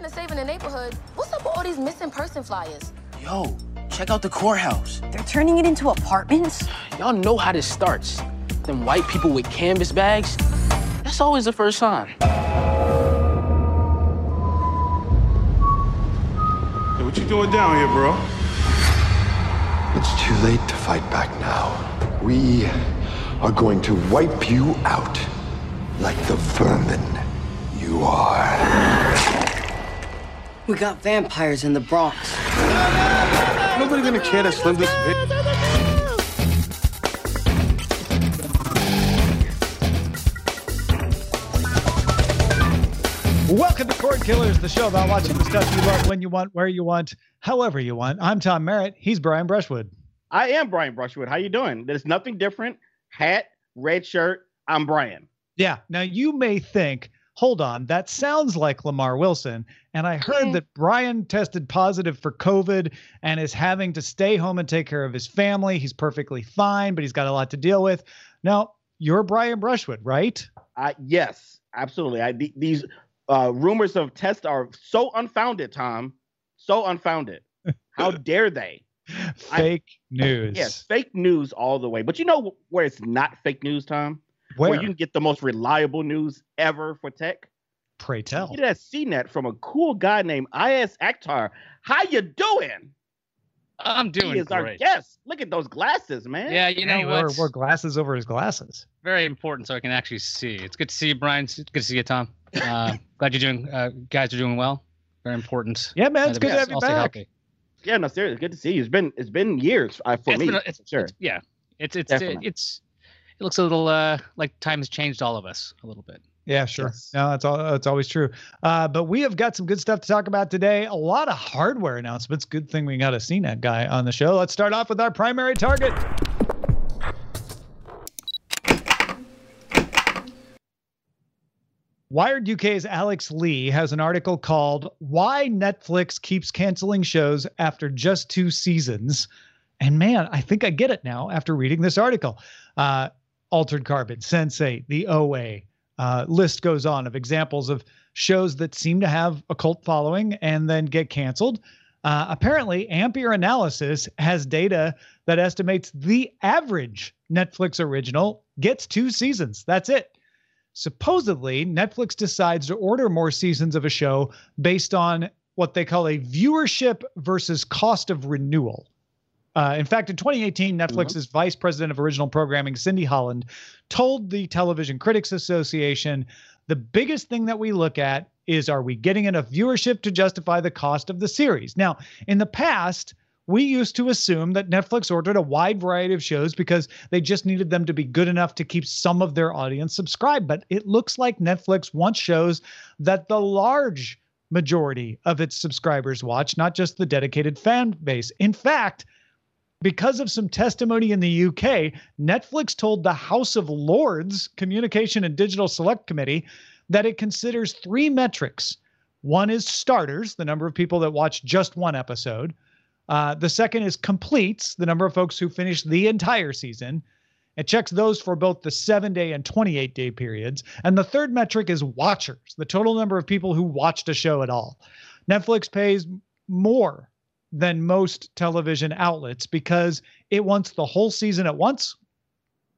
Speaking of saving the neighborhood, what's up with all these missing person flyers? Yo, check out the courthouse. They're turning it into apartments? Y'all know how this starts. Them white people with canvas bags, that's always the first sign. Hey, what you doing down here, bro? It's too late to fight back now. We are going to wipe you out like the vermin you are. We got vampires in the Bronx. Nobody gonna care that Slim this bitch. Welcome to Cord Killers, the show about watching the stuff you love when you want, where you want, however you want. I'm Tom Merritt. He's Brian Brushwood. I am Brian Brushwood. How you doing? There's nothing different. Hat, red shirt. I'm Brian. Yeah. Now you may think, hold on, that sounds like Lamar Wilson. And I heard that Brian tested positive for COVID and is having to stay home and take care of his family. He's perfectly fine, but he's got a lot to deal with. Now, you're Brian Brushwood, right? Uh, yes, absolutely. I, th- these uh, rumors of tests are so unfounded, Tom. So unfounded. How dare they? Fake I, news. Yes, fake news all the way. But you know where it's not fake news, Tom? Where, where you can get the most reliable news ever for tech? Pray tell. You Get that CNET from a cool guy named Iyaz Akhtar. How you doing? I'm doing he is great. our guest. Look at those glasses, man. Yeah, you know hey, what? Wore glasses over his glasses. Very important, so I can actually see. It's good to see you, Brian. It's good to see you, Tom. Uh, glad you're doing. Uh, guys are doing well. Very important. Yeah, man. It's good to have you back. Healthy. Yeah, no, seriously, good to see you. It's been it's been years uh, for it's me. Been a, it's, sure. It's, yeah, it's it's it, it's it looks a little uh, like time has changed all of us a little bit. Yeah, sure. Yes. No, that's all. That's always true. Uh, but we have got some good stuff to talk about today. A lot of hardware announcements. Good thing we got a CNET guy on the show. Let's start off with our primary target. Wired UK's Alex Lee has an article called Why Netflix Keeps Canceling Shows After Just Two Seasons. And man, I think I get it now after reading this article. Uh, Altered Carbon, Sense8, The OA, uh, list goes on of examples of shows that seem to have a cult following and then get canceled. Uh, apparently, Ampere Analysis has data that estimates the average Netflix original gets two seasons. That's it. Supposedly, Netflix decides to order more seasons of a show based on what they call a viewership versus cost of renewal. Uh, in fact, in 2018, Netflix's mm-hmm. vice president of original programming, Cindy Holland, told the Television Critics Association the biggest thing that we look at is are we getting enough viewership to justify the cost of the series? Now, in the past, we used to assume that Netflix ordered a wide variety of shows because they just needed them to be good enough to keep some of their audience subscribed. But it looks like Netflix wants shows that the large majority of its subscribers watch, not just the dedicated fan base. In fact, because of some testimony in the UK, Netflix told the House of Lords Communication and Digital Select Committee that it considers three metrics. One is starters, the number of people that watch just one episode. Uh, the second is completes, the number of folks who finish the entire season. It checks those for both the seven day and 28 day periods. And the third metric is watchers, the total number of people who watched a show at all. Netflix pays more than most television outlets because it wants the whole season at once.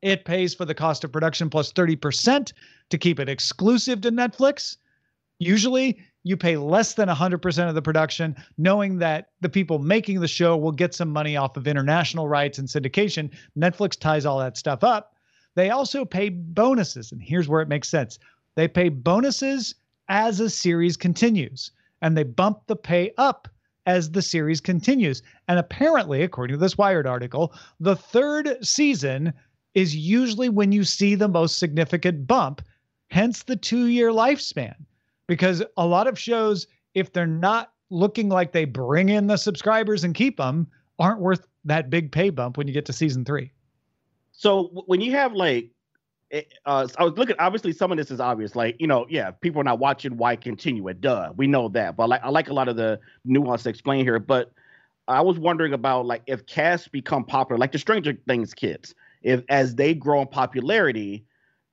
It pays for the cost of production plus 30% to keep it exclusive to Netflix. Usually, you pay less than 100% of the production, knowing that the people making the show will get some money off of international rights and syndication. Netflix ties all that stuff up. They also pay bonuses, and here's where it makes sense they pay bonuses as a series continues, and they bump the pay up as the series continues. And apparently, according to this Wired article, the third season is usually when you see the most significant bump, hence the two year lifespan. Because a lot of shows, if they're not looking like they bring in the subscribers and keep them, aren't worth that big pay bump when you get to season three. So when you have like uh, I was looking. Obviously, some of this is obvious. Like you know, yeah, people are not watching. Why continue it? Duh, we know that. But like, I like a lot of the nuance explained here. But I was wondering about like if casts become popular, like the Stranger Things kids, if as they grow in popularity,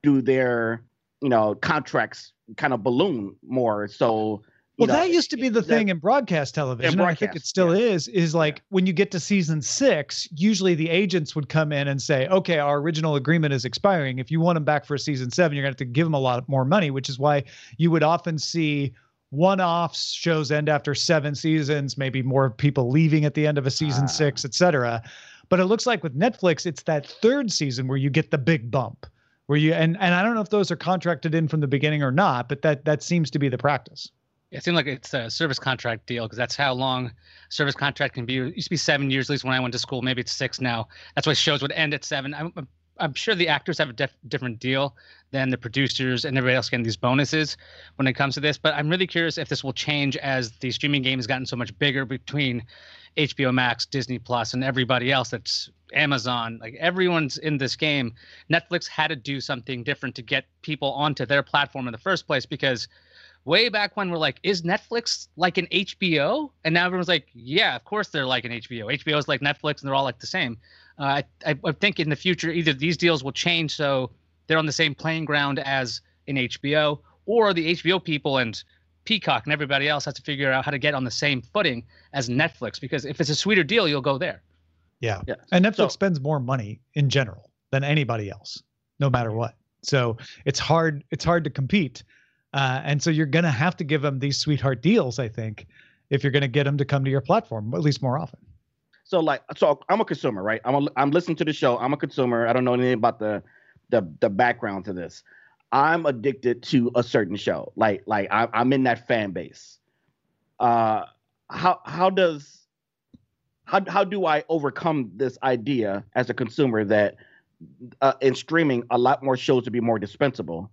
do their you know contracts kind of balloon more? So Well, know, that used to be the that- thing in broadcast television. and I think it broadcast, still is. Is like when you get to season six, usually the agents would come in and say, "Okay, our original agreement is expiring. If you want them back for season seven, you're going to have to give them a lot more money." Which is why you would often see one-offs shows end after seven seasons, maybe more people leaving at the end of a season Ah. six, etc. But it looks like with Netflix, it's that third season where you get the big bump. Where you and and I don't know if those are contracted in from the beginning or not, but that that seems to be the practice. It seemed like it's a service contract deal because that's how long service contract can be. It used to be seven years, at least when I went to school. Maybe it's six now. That's why shows would end at seven. I'm, I'm- sure the actors have a def- different deal than the producers and everybody else getting these bonuses when it comes to this. But I'm really curious if this will change as the streaming game has gotten so much bigger between HBO Max, Disney Plus, and everybody else that's Amazon. Like everyone's in this game. Netflix had to do something different to get people onto their platform in the first place because way back when we're like, is Netflix like an HBO? And now everyone's like, yeah, of course they're like an HBO. HBO is like Netflix, and they're all like the same. Uh, I, I, I think in the future, either these deals will change so they're on the same playing ground as an HBO, or the HBO people and Peacock and everybody else has to figure out how to get on the same footing as Netflix. Because if it's a sweeter deal, you'll go there. Yeah. Yeah. And Netflix So- spends more money in general than anybody else, no matter what. So it's hard. It's hard to compete, uh, and so you're gonna have to give them these sweetheart deals. I think if you're gonna get them to come to your platform at least more often. So like, so I'm a consumer, right? I'm a, I'm listening to the show. I'm a consumer. I don't know anything about the the the background to this. I'm addicted to a certain show. Like like I, I'm in that fan base. Uh, how how does how how do I overcome this idea as a consumer that uh, in streaming a lot more shows would be more dispensable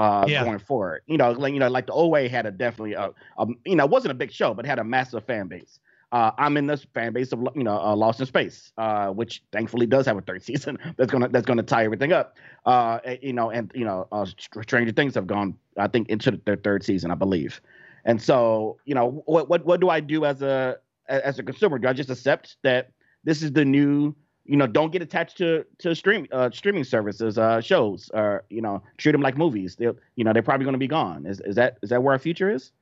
uh, Yeah. going forward? You know, like you know, like the OA had a definitely a, a you know wasn't a big show, but had a massive fan base. Uh, I'm in this fan base of you know uh, Lost in Space, uh, which thankfully does have a third season that's gonna that's gonna tie everything up. Uh, you know, and you know, uh, Str- Stranger Things have gone, I think, into their third season, I believe. And so, you know, what what what do I do as a as a consumer? Do I just accept that this is the new? You know, don't get attached to to stream uh, streaming services, uh, shows, or you know, treat them like movies. They, you know, they're probably going to be gone. Is is that is that where our future is?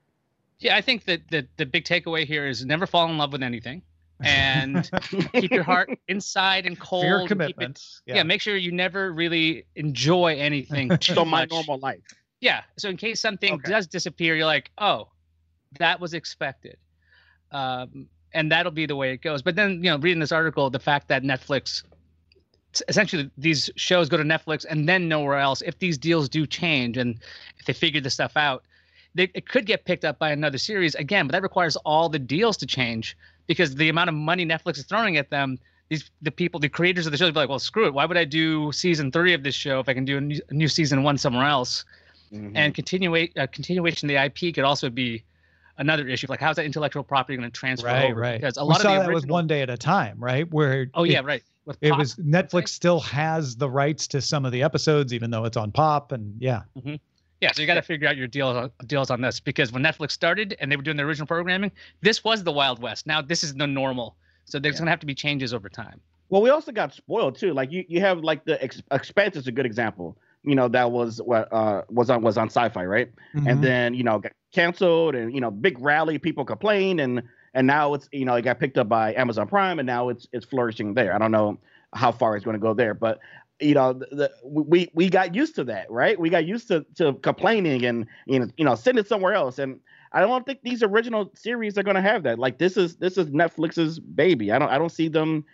Yeah, I think that the, the big takeaway here is never fall in love with anything and keep your heart inside and cold. Fear and keep it- commitment. yeah. make sure you never really enjoy anything too so my much. normal life. Yeah. So in case something Okay. does disappear, you're like, oh, that was expected. Um, and that'll be the way it goes. But then, you know, reading this article, the fact that Netflix essentially these shows go to Netflix and then nowhere else, if these deals do change and if they figure this stuff out, they, it could get picked up by another series again, but that requires all the deals to change because the amount of money Netflix is throwing at them, these the people, the creators of the show, be like, well, screw it. Why would I do season three of this show if I can do a new, a new season one somewhere else? Mm-hmm. And continuate uh, continuation of the IP could also be another issue. Like, how's that intellectual property going to transfer Right, over? right. Because a we lot saw of the that was one day at a time, right? Where Oh it- yeah, right. With It Pop, was Netflix still has the rights to some of the episodes, even though it's on Pop, and yeah, mm-hmm. Yeah, so you got to figure out your deals deals on this because when Netflix started and they were doing the original programming, this was the Wild West. Now this is the normal. So there's gonna have to be changes over time. Well, we also got spoiled too. Like you, you have like the Ex- Expanse is a good example. You know that was what uh, was on was on Sci-Fi, right? Mhm. And then you know got canceled, and you know big rally, people complained, and and now it's you know it got picked up by Amazon Prime, and now it's it's flourishing there. I don't know how far it's going to go there, but you know the, the, we we got used to that, right? We got used to to complaining and you know you know send it somewhere else, and I don't think these original series are going to have that. Like this is this is Netflix's baby. I don't I don't see them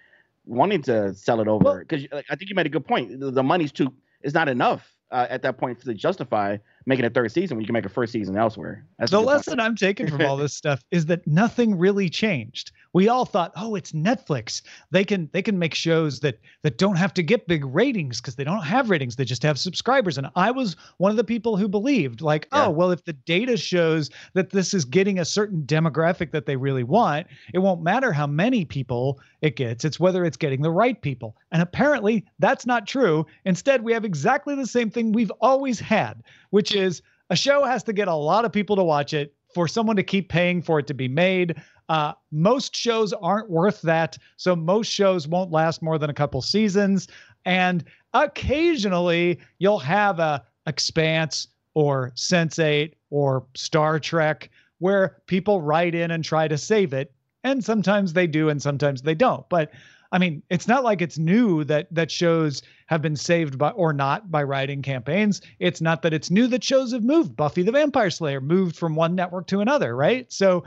wanting to sell it over because I think you made a good point. The, the money's too is not enough uh, at that point to justify making a third season when you can make a first season elsewhere. That's the good point. lesson I'm taking from all this stuff is that nothing really changed. We all thought, oh, it's Netflix. They can they can make shows that that don't have to get big ratings because they don't have ratings. They just have subscribers. And I was one of the people who believed, like, oh, Yeah. oh, well, if the data shows that this is getting a certain demographic that they really want, it won't matter how many people it gets. It's whether it's getting the right people. And apparently that's not true. Instead, we have exactly the same thing we've always had, which is a show has to get a lot of people to watch it for someone to keep paying for it to be made. Uh, most shows aren't worth that. So most shows won't last more than a couple seasons. And occasionally you'll have a Expanse or Sense8 or Star Trek where people write in and try to save it. And sometimes they do and sometimes they don't. But I mean, it's not like it's new that that shows have been saved by or not by writing campaigns. It's not that it's new that shows have moved. Buffy the Vampire Slayer moved from one network to another, right? So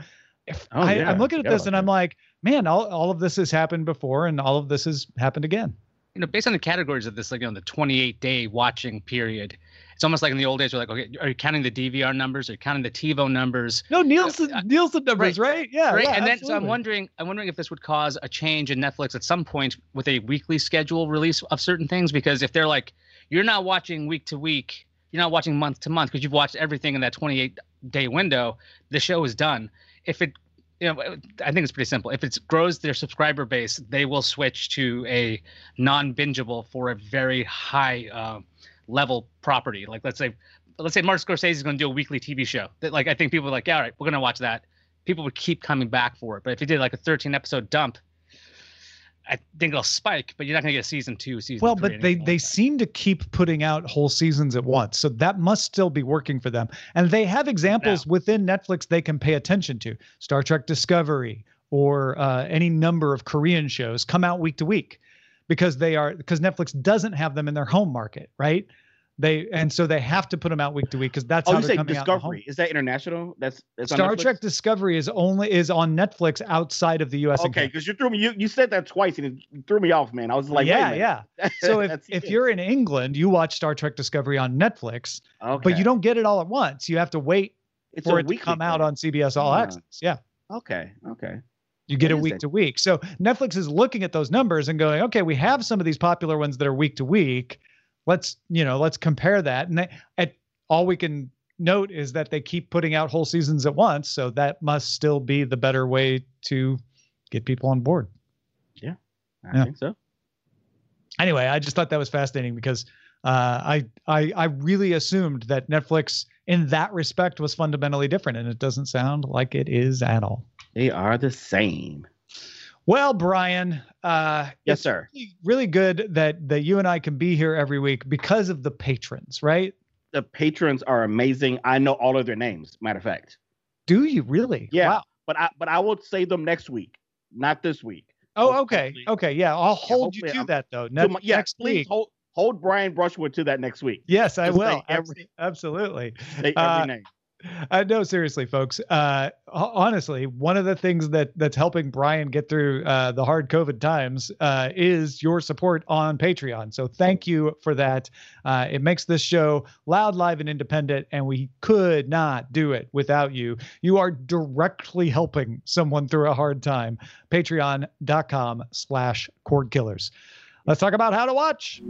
if Oh, I, yeah. I'm looking at Forgot this and I'm like, man, all, all of this has happened before and all of this has happened again. you know, based on the categories of this, like you know, the 28 day watching period, it's almost like in the old days, we're like, okay, are you counting the DVR numbers? Are you counting the TiVo numbers? No, Nielsen Uh, Nielsen numbers, right? Yeah, right. yeah, and then so I'm wondering, I'm wondering if this would cause a change in Netflix at some point with a weekly schedule release of certain things, because if they're like, you're not watching week to week, you're not watching month to month because you've watched everything in that 28 day window, the show is done. If it you know, I think it's pretty simple. If it grows their subscriber base, they will switch to a non-bingeable for a very high uh, level property. Like let's say, let's say Martin Scorsese is going to do a weekly TV show. That like I think people are like, yeah, all right, we're going to watch that. People would keep coming back for it. But if you did like a 13 episode dump, I think it'll spike. But you're not going to get a season two, season. Well, but they they like seem to keep putting out whole seasons at once, so that must still be working for them. And they have examples within Netflix they can pay attention to: Star Trek Discovery or uh, any number of Korean shows come out week to week because they are because Netflix doesn't have them in their home market, right? They and so they have to put them out week to week because that's Oh, how you they're coming out. Discovery? Is that international? That's, that's Star? Trek Discovery is only is on Netflix outside of the U.S. Okay, because you threw me. You, you said that twice and it threw me off, man. I was like, yeah, yeah. So if, if it. you're in England, you watch Star Trek Discovery on Netflix, okay. but you don't get it all at once. You have to wait it's for it to come out on CBS All Ah. Access. Yeah. Okay, okay. You get That it week to week. So Netflix is looking at those numbers and going, okay, we have some of these popular ones that are week to week. Let's, you know, let's compare that. And they, at all we can note is that they keep putting out whole seasons at once. So that must still be the better way to get people on board. Yeah i Yeah. think so. anyway, I just thought that was fascinating because uh, I, I I really assumed that Netflix in that respect was fundamentally different, and it doesn't sound like it is at all. They are the same. Well, Brian, uh, Yes, it's sir. really, really good that that you and I can be here every week because of the patrons, right? The patrons are amazing. I know all of their names. Matter of fact. Do you really? Yeah. Wow. But I but I will say them next week, not this week. Oh, okay. Hopefully- Okay. Yeah, I'll hold you to I'm- that though. Ne- my- yeah, next please week. hold hold Brian Brushwood to that next week. Yes, I Just will. every- Absolutely. Every Uh, name. Uh, no, seriously, folks. Uh, honestly, one of the things that that's helping Brian get through uh, the hard COVID times uh, is your support on Patreon. So thank you for that. Uh, it makes this show loud, live, and independent, and we could not do it without you. You are directly helping someone through a hard time. Patreon.com/slash Cord Killers. Let's talk about how to watch.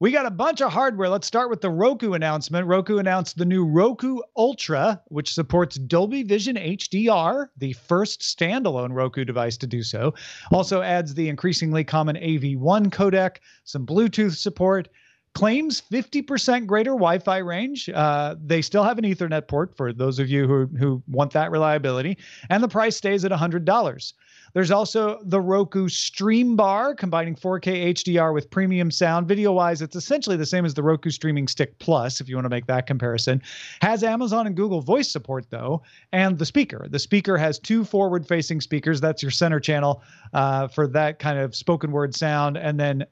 We got a bunch of hardware. Let's start with the Roku announcement. Roku announced the new Roku Ultra, which supports Dolby Vision HDR, the first standalone Roku device to do so. Also adds the increasingly common AV1 codec, some Bluetooth support, claims 50% greater Wi-Fi range. Uh, they still have an Ethernet port for those of you who who want that reliability, and the price stays at $100. There's also the Roku Stream Bar, combining 4K HDR with premium sound. Video wise, it's essentially the same as the Roku Streaming Stick Plus, if you want to make that comparison. Has Amazon and Google voice support, though, and the speaker. The speaker has two forward facing speakers. That's your center channel uh, for that kind of spoken word sound, and then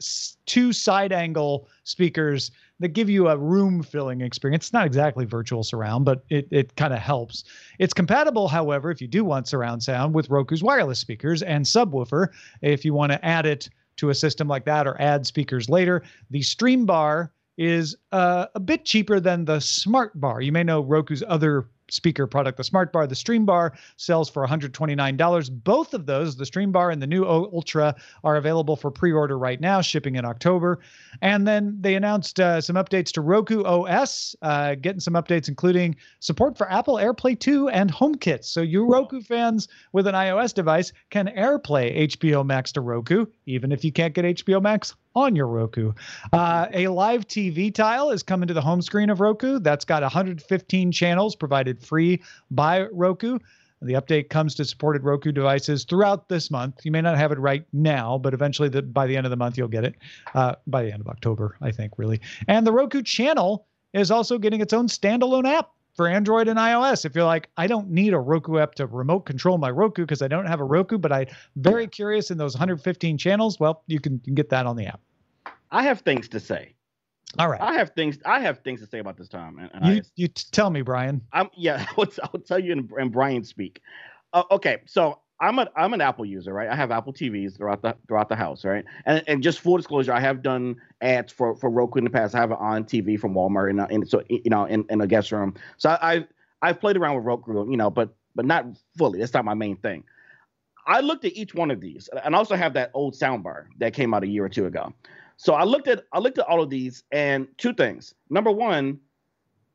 two side angle speakers that give you a room filling experience. It's not exactly virtual surround, but it, it kind of helps. It's compatible, however, if you do want surround sound with Roku's wireless speakers and subwoofer. If you want to add it to a system like that or add speakers later, the Stream Bar is uh, a bit cheaper than the Smart Bar. You may know Roku's other speaker product, the Smart Bar. The Stream Bar sells for $129. Both of those, the Stream Bar and the new Ultra, are available for pre-order right now, shipping in October. And then they announced uh, some updates to Roku OS, uh, getting some updates, including support for Apple AirPlay 2 and HomeKit. So you Roku fans with an iOS device can AirPlay HBO Max to Roku, even if you can't get HBO Max on your Roku. Uh, a live TV tile is coming to the home screen of Roku. That's got 115 channels provided free by Roku. The update comes to supported Roku devices throughout this month. You may not have it right now, but eventually, the, by the end of the month, you'll get it. Uh, by the end of October, I think, really. And the Roku channel is also getting its own standalone app for Android and iOS. If you're like, I don't need a Roku app to remote control my Roku because I don't have a Roku, but I'm very curious in those 115 channels, well, you can, you can get that on the app. I have things to say. All right. I have things. I have things to say about this time. And, and You, I, you tell me, Brian. I'm yeah. I'll, tell you in, in Brian speak. Uh, okay, so I'm a I'm an Apple user, right? I have Apple TVs throughout the throughout the house, right? And and just full disclosure, I have done ads for for Roku in the past. I have it on TV from Walmart, and, uh, and so you know, in, in a guest room. So I, I've I've played around with Roku, you know, but but not fully. That's not my main thing. I looked at each one of these, and I also have that old soundbar that came out a year or two ago. So I looked at I looked at all of these, and two things. Number one,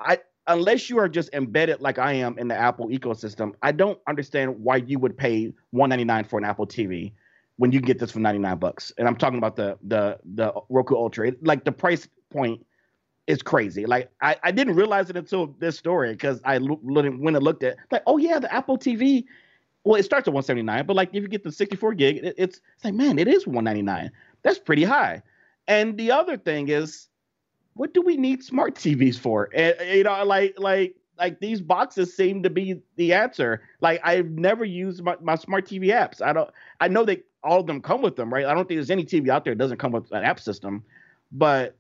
I unless you are just embedded like I am in the Apple ecosystem, I don't understand why you would pay 199 for an Apple TV when you get this for 99 bucks. And I'm talking about the the the Roku Ultra. It- like the price point is crazy. Like I, I didn't realize it until this story because I when I looked at like oh yeah the Apple TV. Well, it starts at 179, but like if you get the 64 gig, it, it's it's like man, it is 199. That's pretty high. And the other thing is, what do we need smart TVs for? And, you know, like like like these boxes seem to be the answer. Like I've never used my, my smart TV apps. I don't. I know that all of them come with them, right? I don't think there's any TV out there that doesn't come with an app system, but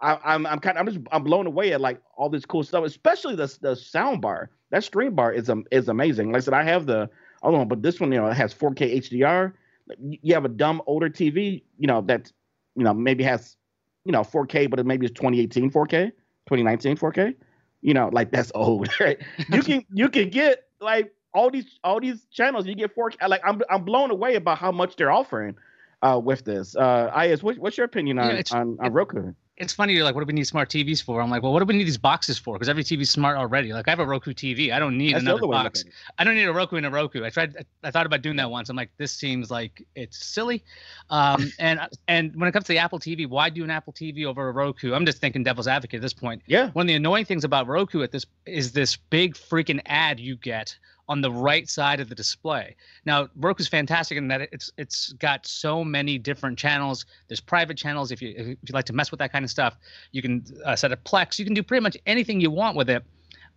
I, I'm I'm kind of I'm just I'm blown away at like all this cool stuff, especially the the sound bar. That stream bar is um, is amazing. Like I said, I have the other one, but this one, you know, it has 4K HDR. You have a dumb older TV, you know, that you know maybe has you know 4K, but it maybe it's 2018 4K, 2019 4K. You know, like that's old, right? You can you can get like all these all these channels. You get 4K. Like I'm I'm blown away about how much they're offering uh, with this. Uh, Is what, what's your opinion on Yeah, on, on Roku? It's funny. You're like, what do we need smart TVs for? I'm like, well, what do we need these boxes for? Because every TV's smart already. Like, I have a Roku TV. I don't need That's the another other way to look box. I don't need a Roku in a Roku. I tried. I thought about doing that once. I'm like, this seems like it's silly. Um, and and when it comes to the Apple TV, why do an Apple TV over a Roku? I'm just thinking devil's advocate at this point. Yeah. One of the annoying things about Roku at this is this big freaking ad you get on the right side of the display. Now, Roku's fantastic in that it's it's got so many different channels. There's private channels if you if you like to mess with that kind of stuff. You can uh, set a Plex. You can do pretty much anything you want with it.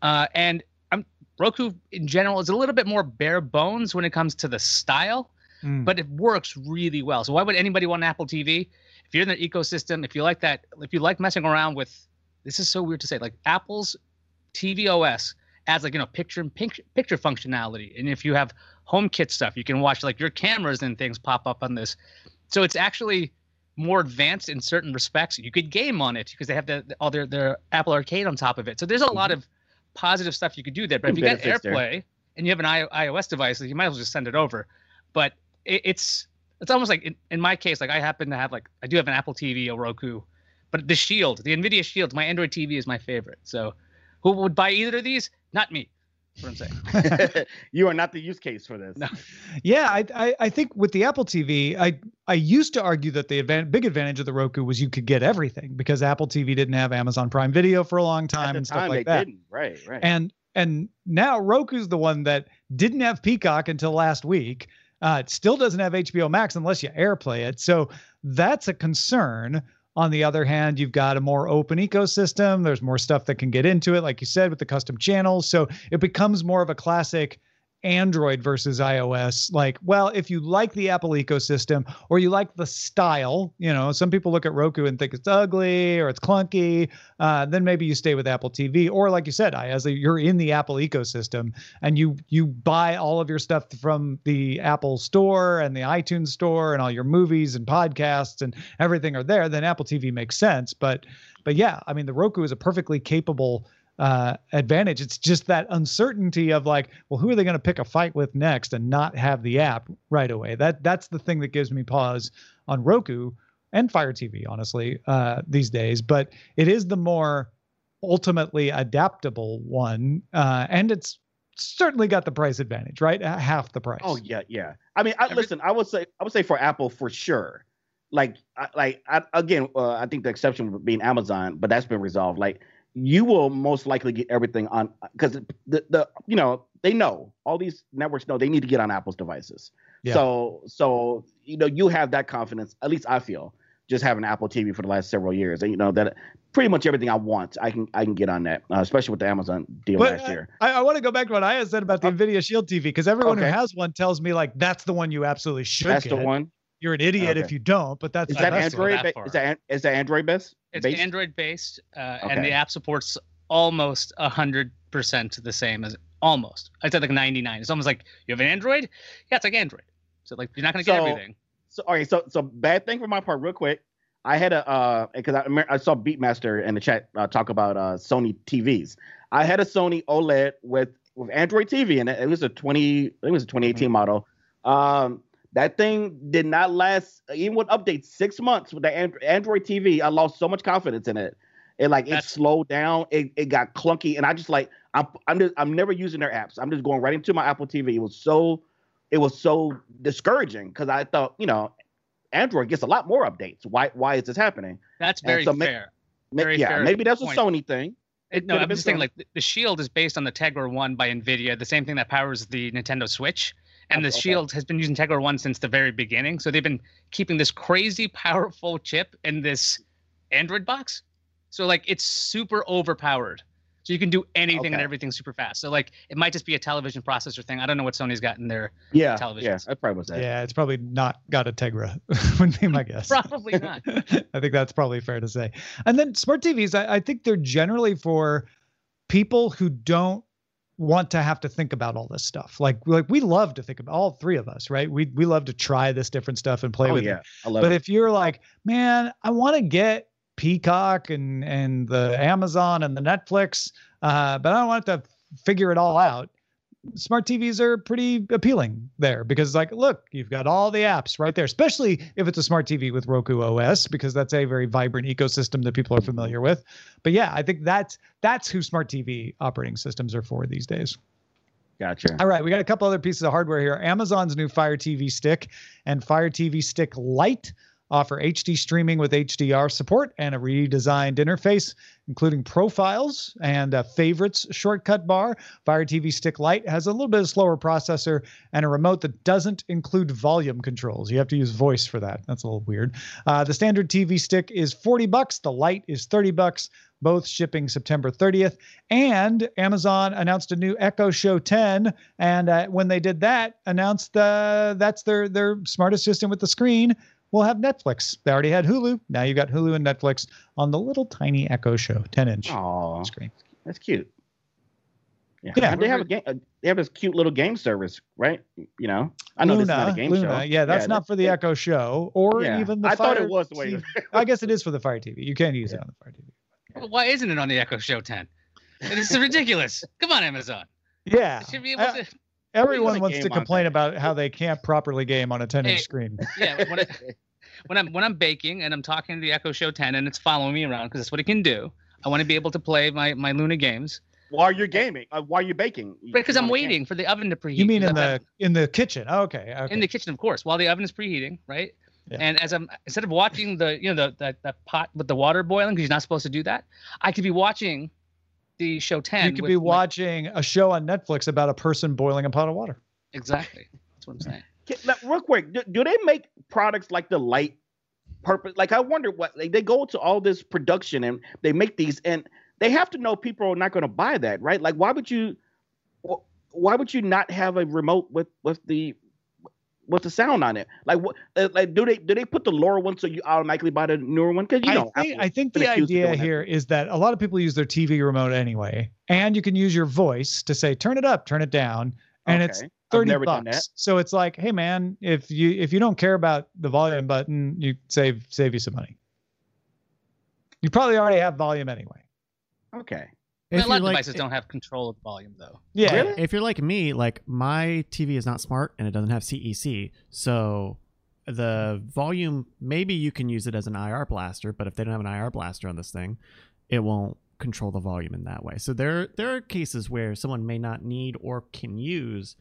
Uh, and I'm Roku in general is a little bit more bare bones when it comes to the style, Mm. but it works really well. So why would anybody want an Apple TV? If you're in the ecosystem, if you like that, if you like messing around with, this is so weird to say, like Apple's TV OS adds like you know picture and picture, picture functionality, and if you have HomeKit stuff, you can watch like your cameras and things pop up on this. So it's actually more advanced in certain respects. You could game on it because they have the, the- all their their Apple Arcade on top of it. So there's a lot mm-hmm. of positive stuff you could do there. But if you got Benefits there. AirPlay and you have an iOS device, you might as well just send it over. But it, it's it's almost like in, in my case, like I happen to have like I do have an Apple TV, a Roku, but the Shield, the Nvidia Shield, my Android TV is my favorite. So who would buy either of these? Not me. That's what I'm saying. you are not the use case for this. No. Yeah, I, I I think with the Apple TV, I I used to argue that the advan- big advantage of the Roku was you could get everything because Apple TV didn't have Amazon Prime Video for a long At time the and stuff time, like they that. didn't. Right, right. And and now Roku's the one that didn't have Peacock until last week. Uh, it still doesn't have HBO Max unless you AirPlay it. So that's a concern. On the other hand, you've got a more open ecosystem. There's more stuff that can get into it, like you said, with the custom channels. So it becomes more of a classic Android versus iOS. Like, well, if you like the Apple ecosystem or you like the style, you know, some people look at Roku and think it's ugly or it's clunky. Uh, then maybe you stay with Apple TV, or like you said, I as a, you're in the Apple ecosystem and you you buy all of your stuff from the Apple Store and the iTunes Store and all your movies and podcasts and everything are there. Then Apple TV makes sense. But but yeah, I mean, the Roku is a perfectly capable uh, advantage. It's just that uncertainty of like, well, who are they going to pick a fight with next and not have the app right away? That that's the thing that gives me pause on Roku and Fire TV, honestly, uh, these days. But it is the more ultimately adaptable one, uh, and it's certainly got the price advantage, right? H- Half the price. Oh yeah, yeah. I mean, I, listen. I would say, I would say for Apple for sure. Like, I, like I, again, uh, I think the exception would be Amazon, but that's been resolved. Like, you will most likely get everything on because the the you know they know all these networks know they need to get on Apple's devices. Yeah. So so you know you have that confidence. At least I feel just having Apple TV for the last several years. And you know that pretty much everything I want, I can I can get on that, uh, especially with the Amazon deal But last year. I, I want to go back to what I had said about the Nvidia Shield TV because everyone. Okay. who has one tells me like that's the one you absolutely should That's get. the one. You're an idiot if you don't, but that's Is that best. Android? that ba- is that an- is that Android based? It's based? Android based, uh, and the app supports almost hundred percent the same as almost. I'd say like ninety nine. It's almost like you have an Android. Yeah, it's like Android. So like you're not gonna get So- everything. So all right, so so bad thing for my part, real quick. I had a uh because I I saw Beatmaster in the chat uh, talk about uh Sony TVs. I had a Sony OLED with with Android TV, and it, it was a twenty. I think it was a 2018 model. Um, that thing did not last even with updates six months with the Android TV. I lost so much confidence in it. It like it slowed down. It, it got clunky, and I just like I'm I'm just I'm never using their apps. I'm just going right into my Apple TV. It was so it was so discouraging because I thought you know Android gets a lot more updates. Why why is this happening? That's very so fair. Ma- Very yeah, fair maybe that's point. a Sony thing. It, no, I'm just saying like the, the Shield is based on the Tegra One by Nvidia, the same thing that powers the Nintendo Switch. And the Okay. Shield has been using Tegra One since the very beginning. So they've been keeping this crazy powerful chip in this Android box. So like it's super overpowered. So you can do anything and everything super fast. So like it might just be a television processor thing. I don't know what Sony's got in there. Yeah, Televisions. yeah, I probably was that. Yeah, it's probably not got a Tegra, would be my guess. Probably not. I think that's probably fair to say. And then smart TVs, I, I think they're generally for people who don't want to have to think about all this stuff. Like, like we love to think about all three of us, right? We we love to try this different stuff and play Oh with yeah, it. I love But it. if you're like, man, I want to get Peacock and and the Amazon and the Netflix, uh, but I don't want to figure it all out. Smart TVs are pretty appealing there because, like, look, you've got all the apps right there, especially if it's a smart TV with Roku OS, because that's a very vibrant ecosystem that people are familiar with. But yeah, I think that's that's who smart TV operating systems are for these days. Gotcha. All right, we got a couple other pieces of hardware here. Amazon's new Fire TV Stick and Fire TV Stick Lite offer HD streaming with HDR support and a redesigned interface, including profiles and a favorites shortcut bar. Fire TV Stick Lite has a little bit of slower processor and a remote that doesn't include volume controls. You have to use voice for that. That's a little weird. Uh, the standard TV stick is 40 bucks. The Lite is 30 bucks. Both shipping September 30th. And Amazon announced a new Echo Show 10, and uh, when they did that, announced uh, that's their their smart assistant with the screen. Will have Netflix. They already had Hulu. Now you got Hulu and Netflix on the little tiny Echo Show 10 inch Oh, screen. that's cute. Yeah, Yeah, they have a game. uh, They have this cute little game service, right? You know, I know Luna, this is not a game Luna. show. Yeah, that's not for the Echo Show or Yeah, even the I Fire thought it was the way. I guess it is for the Fire TV. You can use it on the Fire TV. Well, Why isn't it on the Echo Show 10? This is ridiculous. Come on, Amazon. Yeah. It should be able Uh, to. Everyone wants to complain that. about how they can't properly game on a 10 inch Hey, screen. Yeah, when, I, when I'm when I'm baking and I'm talking to the Echo Show 10 and it's following me around because that's what it can do. I want to be able to play my my Luna games While you're gaming, uh, while you're baking. you- because you I'm wanna game. waiting for the oven to preheat. You mean in I'm- the in the kitchen? Okay. okay. in the kitchen, of course, while the oven is preheating, right? Yeah. And as I'm instead of watching the you know the the, the pot with the water boiling because you're not supposed to do that, I could be watching the show 10. you could with be my- watching a show on Netflix about a person boiling a pot of water. exactly. That's what I'm saying. Can- now, real quick, do, do they make products like the light purpose? Like, I wonder what like, they go to all this production and they make these, and they have to know people are not going to buy that, right? Like, why would you? Why would you not have a remote with with the with the sound on it? Like, what? uh, Like, do they do they put the lower one so you automatically buy the newer one? Because you know, I think, I think the idea doing that. here is that a lot of people use their TV remote anyway, and you can use your voice to say turn it up, turn it down, and it's Okay. I've 30 never done that. bucks. So it's like, hey man, if you if you don't care about the volume button, you save save you some money. You probably already have volume anyway. Okay. A lot you're of like- devices don't have control of the volume though. Yeah. Really? If you're like me, like my TV is not smart and it doesn't have CEC, so the volume maybe you can use it as an IR blaster, but if they don't have an IR blaster on this thing, it won't control the volume in that way. So there there are cases where someone may not need or can use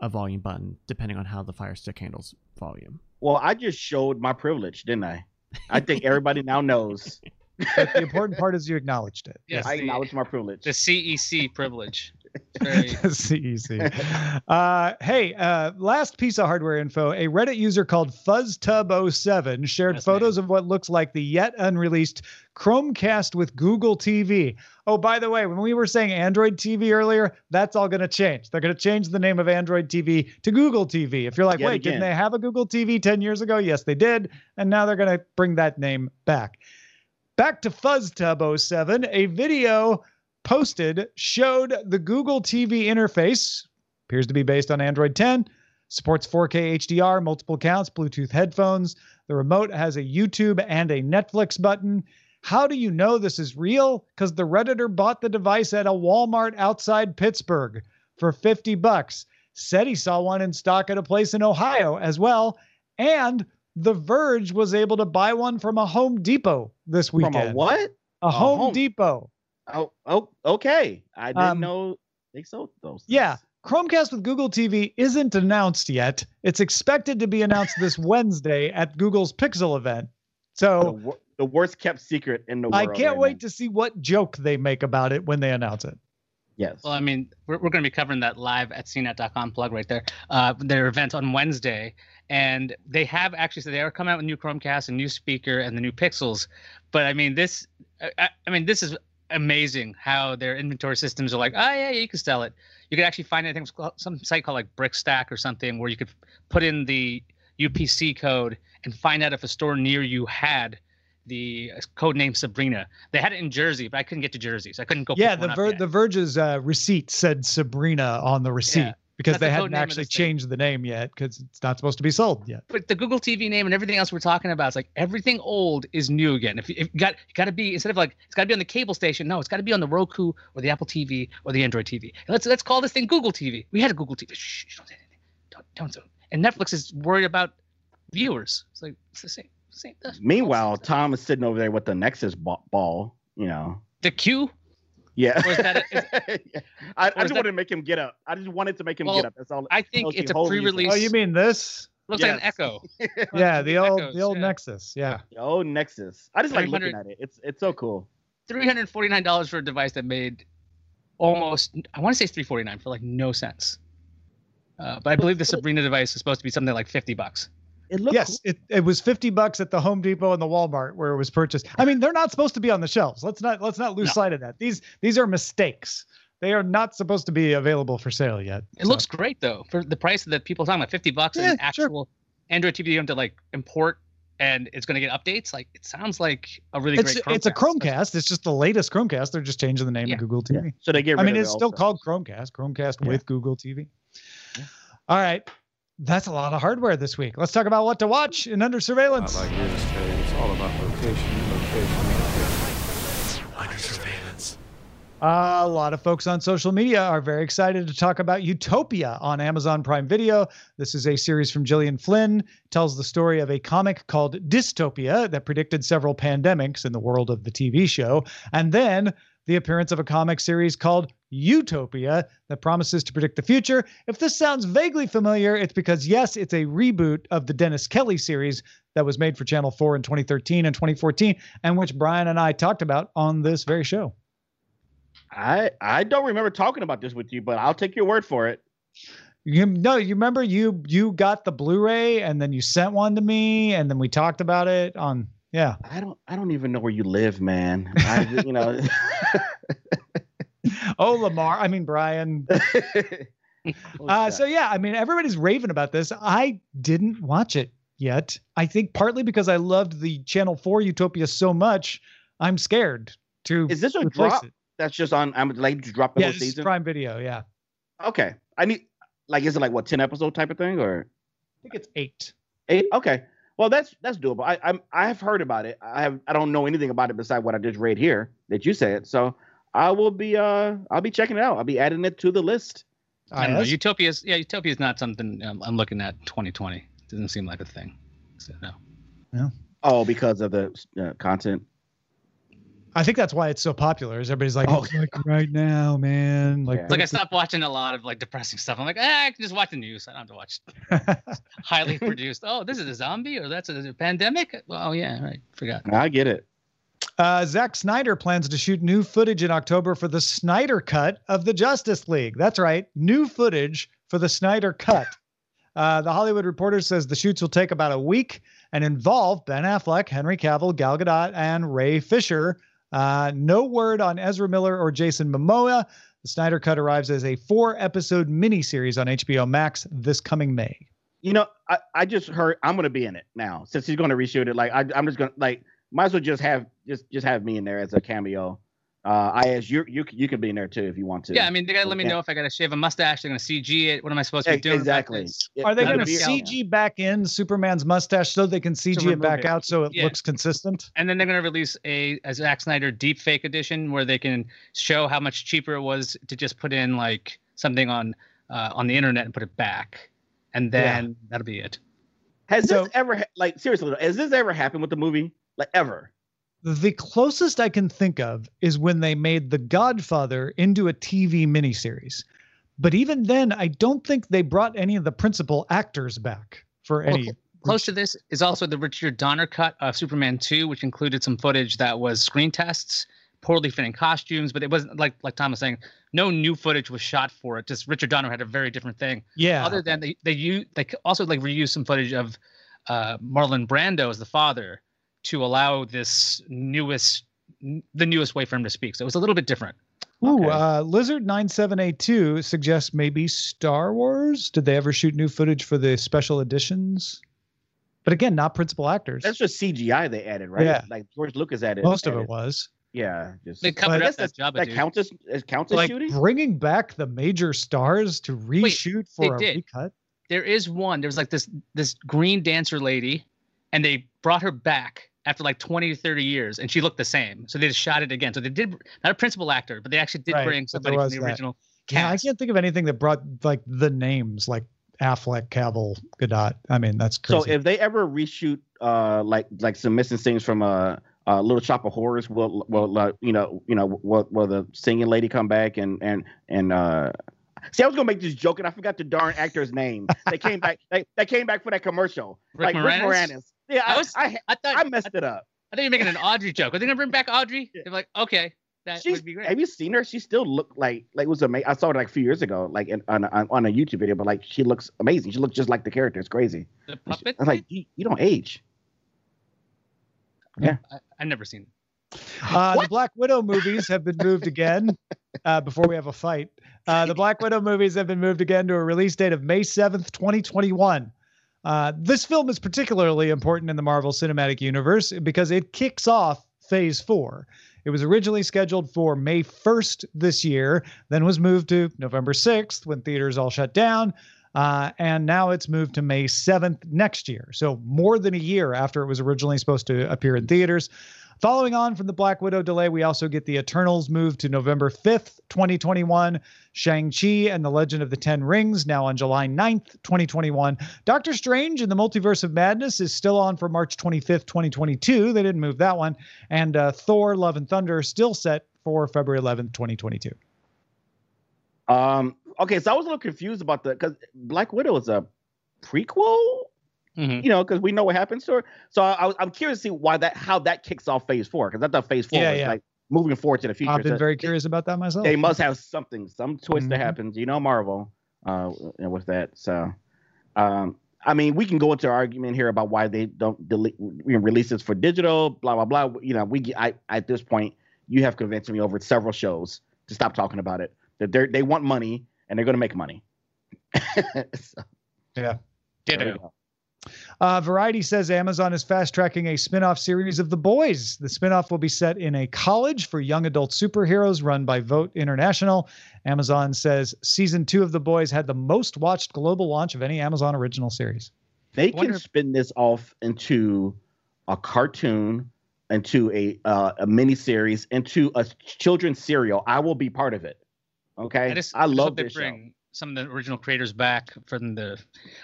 a volume button depending on how the Fire Stick handles volume. Well, I just showed my privilege, didn't I? I think everybody now knows. But the important part is you acknowledged it. Yes, I acknowledge my privilege. The CEC privilege. Very, CEC. Uh, hey, uh, last piece of hardware info. A Reddit user called FuzzTub07 shared That's photos of what looks like the yet unreleased Chromecast with Google TV. Oh, by the way, when we were saying Android TV earlier, that's all going to change. They're going to change the name of Android TV to Google TV. If you're like, Yet wait, again. didn't they have a Google TV 10 years ago? Yes, they did. And now they're going to bring that name back. Back to FuzzTub07, a video posted showed the Google TV interface, appears to be based on Android 10, supports 4K HDR, multiple counts, Bluetooth headphones. The remote has a YouTube and a Netflix button. How do you know this is real? Because the Redditor bought the device at a Walmart outside Pittsburgh for 50 bucks. Said he saw one in stock at a place in Ohio as well. And The Verge was able to buy one from a Home Depot this weekend. From a what? A Home, Home- Depot. Oh, oh, okay. I didn't Um, know they sold those. Yeah. things. Chromecast with Google TV isn't announced yet. It's expected to be announced this Wednesday at Google's Pixel event. The, So wor- the worst kept secret in the I world. I can't right wait now. to see what joke they make about it when they announce it. Yes. well, I mean, we're, we're going to be covering that live at cnet.com plug right there. Uh, their event on Wednesday, and they have actually said they are coming out with new Chromecast, and new speaker, and the new Pixels. But I mean, this, I, I- mean, this is amazing how their inventory systems are like, oh yeah, yeah, you can sell it. You could actually find anything some site called like Brickstack or something where you could put in the UPC code and find out if a store near you had the uh, code name Sabrina. They had it in Jersey, but I couldn't get to Jersey, so I couldn't go. yeah, the Ver- the Verge's uh, receipt said Sabrina on the receipt Yeah. Because That's they the hadn't code name of actually thing. changed the name yet because it's not supposed to be sold yet. but the Google TV name and everything else we're talking about, it's like everything old is new again. If, you- if you got got to be instead of like it's got to be on the cable station, no, it's got to be on the Roku or the Apple TV or the Android TV. And let's let's call this thing Google TV. We had a Google TV. Shh, shh, don't say anything. Don't don't. don't. And Netflix is worried about viewers. It's like it's the same same. Meanwhile, Tom is sitting over there with the Nexus ball. You know. the Q. Yeah. Or is that a- I, I or is just that- wanted to make him get up. I just wanted to make him Well, get up. That's all. I think it's a pre-release. Oh, you mean this? Looks like an Echo. Yeah, the old Echoes, the old yeah. Nexus. Yeah. Oh, Nexus. I just like looking at it. It's it's so cool. Three hundred forty nine dollars for a device that made almost I want to say three forty nine for like no sense. Uh, but I believe the Sabrina device is supposed to be something like fifty bucks. It looks Yes, it, it was 50 bucks at the Home Depot and the Walmart where it was purchased. I mean, they're not supposed to be on the shelves. Let's not let's not lose No. sight of that. These these are mistakes. They are not supposed to be available for sale yet. It So- looks great though for the price that people are talking about, fifty bucks Yeah, and sure. actual Android TV you have to like import and it's going to get updates. Like it sounds like a really it's great. it's a Chromecast. It's just the latest Chromecast. They're just changing the name Yeah. of Google Yeah. TV. So they get. Rid I mean, of it's still old called stuff. Chromecast. Chromecast Yeah. with Google TV. All right. That's a lot of hardware this week. Let's talk about what to watch in Under Surveillance. I like. It's all about location, location, location. Under surveillance. A lot of folks on social media are very excited to talk about Utopia on Amazon Prime Video. This is a series from Gillian Flynn, tells the story of a comic called Dystopia that predicted several pandemics in the world of the TV show, and then the appearance of a comic series called Utopia that promises to predict the future. If this sounds vaguely familiar, it's because yes, it's a reboot of the Dennis Kelly series that was made for Channel 4 in 2013 and 2014 and which Brian and I talked about on this very show. I I don't remember talking about this with you, but I'll take your word for it. You no, you remember you you got the Blu-ray and then you sent one to me and then we talked about it on yeah. I don't I don't even know where you live, man. I, you know. Oh Lamar, I mean Brian. Uh, so yeah, I mean everybody's raving about this. I didn't watch it yet. I think partly because I loved the Channel 4 Utopia so much, I'm scared to is this a drop? it. That's just on. I'm like to drop the Yeah, whole season. Prime Video, yeah. Okay, I need like is it like what ten episode type of thing or I think it's 8. eight? Okay, well that's that's doable. I I'm I've heard about it. I have I don't know anything about it besides what I just read here that you said. So I will be uh I'll be checking it out. I'll be adding it to the list. I don't know. yes. Utopia is yeah, Utopia is not something um, I'm looking at 2020. Doesn't seem like a thing. So no. Oh, because of the uh, content. I think that's why it's so popular. Is everybody's like, Oh. "It's like right now, man. Like, Yeah. Like I stopped watching a lot of like depressing stuff. I'm like, ah, I can just watch the news. I don't have to watch highly produced. Oh, this is a zombie or that's a, a pandemic. Oh yeah, right. Forgot. I get it. Uh, Zack Snyder plans to shoot new footage in October for the Snyder Cut of the Justice League. That's right, new footage for the Snyder Cut. Uh, the Hollywood Reporter says the shoots will take about a week and involve Ben Affleck, Henry Cavill, Gal Gadot, and Ray Fisher. Uh, no word on Ezra Miller or Jason Momoa. The Snyder Cut arrives as a four-episode miniseries on HBO Max this coming May. You know, I, I just heard I'm gonna be in it now since he's gonna reshoot it. Like I, I'm just gonna like might as well just have just just have me in there as a cameo. Uh, I as you you you can be in there too if you want to. Yeah, I mean, they gotta let me Yeah. know if I gotta shave a mustache. They're gonna CG it. What am I supposed to be doing? exactly. this? Are they going to be- CG back in Superman's mustache so they can CG it back it. out so it Yeah. looks consistent? And then they're gonna release a, a Zack Snyder deep fake edition where they can show how much cheaper it was to just put in like something on uh, on the internet and put it back, and then that'll be it. Has So- this ever like seriously? Has this ever happened with the movie? Like ever? The closest I can think of is when they made The Godfather into a TV miniseries. But even then, I don't think they brought any of the principal actors back for any. cl- Close to this is also the Richard Donner cut of Superman 2, which included some footage that was screen tests, poorly fitting costumes, but it wasn't like like Tom was saying, no new footage was shot for it. Just Richard Donner had a very different thing. yeah. Other than they they use they also like reused some footage of uh, Marlon Brando as the father to allow this newest the newest way for him to speak. So it was a little bit different. Ooh, okay. uh, Lizard 9782 suggests maybe Star Wars. Did they ever shoot new footage for the special editions? But again, not principal actors. That's just CGI they added, right? Yeah. Like George Lucas added. Most of it was. Yeah. Just. They I covered guess up that that's- job. That counts as as counts as Like shooting. bringing back the major stars to reshoot they for a did. recut. there is one. There was like this this green dancer lady, and they brought her back after like 20 to 30 years, and she looked the same. So they just shot it again. So they did not a principal actor, but they actually did Right, bring somebody from the that. original Yeah, I can't think of anything that brought like the names like Affleck, Cavill, Gadot. I mean, that's crazy. So if they ever reshoot uh like like some missing scenes from uh, uh Little Shop of Horrors, will will uh, you know you know will, will the singing lady come back and and and uh see I was gonna make this joke and I forgot the darn actor's name. They came back they, they came back for that commercial. Rick like Moranis? Rick Moranis. Yeah, I I, was- I, I thought I messed it up. I thought you were making an Audrey joke. Are they gonna bring back Audrey? Yeah. They're like, okay, that She's, would be great. have you seen her? She still looked like like it was amazing. I saw it like a few years ago, like in, on, on on a YouTube video, but like she looks amazing. She looks just like the character. It's crazy. the puppet. I was like, you, you don't age. I, I've never seen. Uh, the Black Widow movies have been moved again. Uh, before we have a fight, uh, the Black Widow movies have been moved again to a release date of May seventh, twenty twenty one. Uh, this film is particularly important in the Marvel Cinematic Universe because it kicks off Phase Four. It was originally scheduled for May 1st this year, then was moved to November 6th when theaters all shut down. Uh, and now it's moved to May 7th next year. So, more than a year after it was originally supposed to appear in theaters. Following on from the Black Widow delay, we also get the Eternals moved to November 5th, 2021. Shang-Chi and the Legend of the Ten Rings now on July 9th, 2021. Doctor Strange and the Multiverse of Madness is still on for March 25th, 2022. They didn't move that one. And uh, Thor, Love and Thunder still set for February 11th, 2022. Um. Okay, so I was a little confused about the because Black Widow is a prequel. Mhm. You know, because we know what happens to her. So I, I'm curious to see why that how that kicks off Phase Four because I thought Phase Four Yeah, was yeah. like moving forward to the future. I've been So very curious about that myself. They must have something, some twist that Mhm. happens. You know, Marvel. Uh, with that, so. Um, I mean, we can go into argument here about why they don't delete release this for digital, blah blah blah. You know, we I at this point you have convinced me over several shows to stop talking about it. That they they want money and they're going to make money. so, we Ditto. Go. Uh, Variety says Amazon is fast tracking a spin off series of The Boys. The spin off will be set in a college for young adult superheroes run by Vought International. Amazon says season two of The Boys had the most watched global launch of any Amazon original series. They can if- spin this off into a cartoon, into a uh, a mini series, into a children's serial. I will be part of it. Okay, I just I love hope they this show. Bring some of the original creators back from the.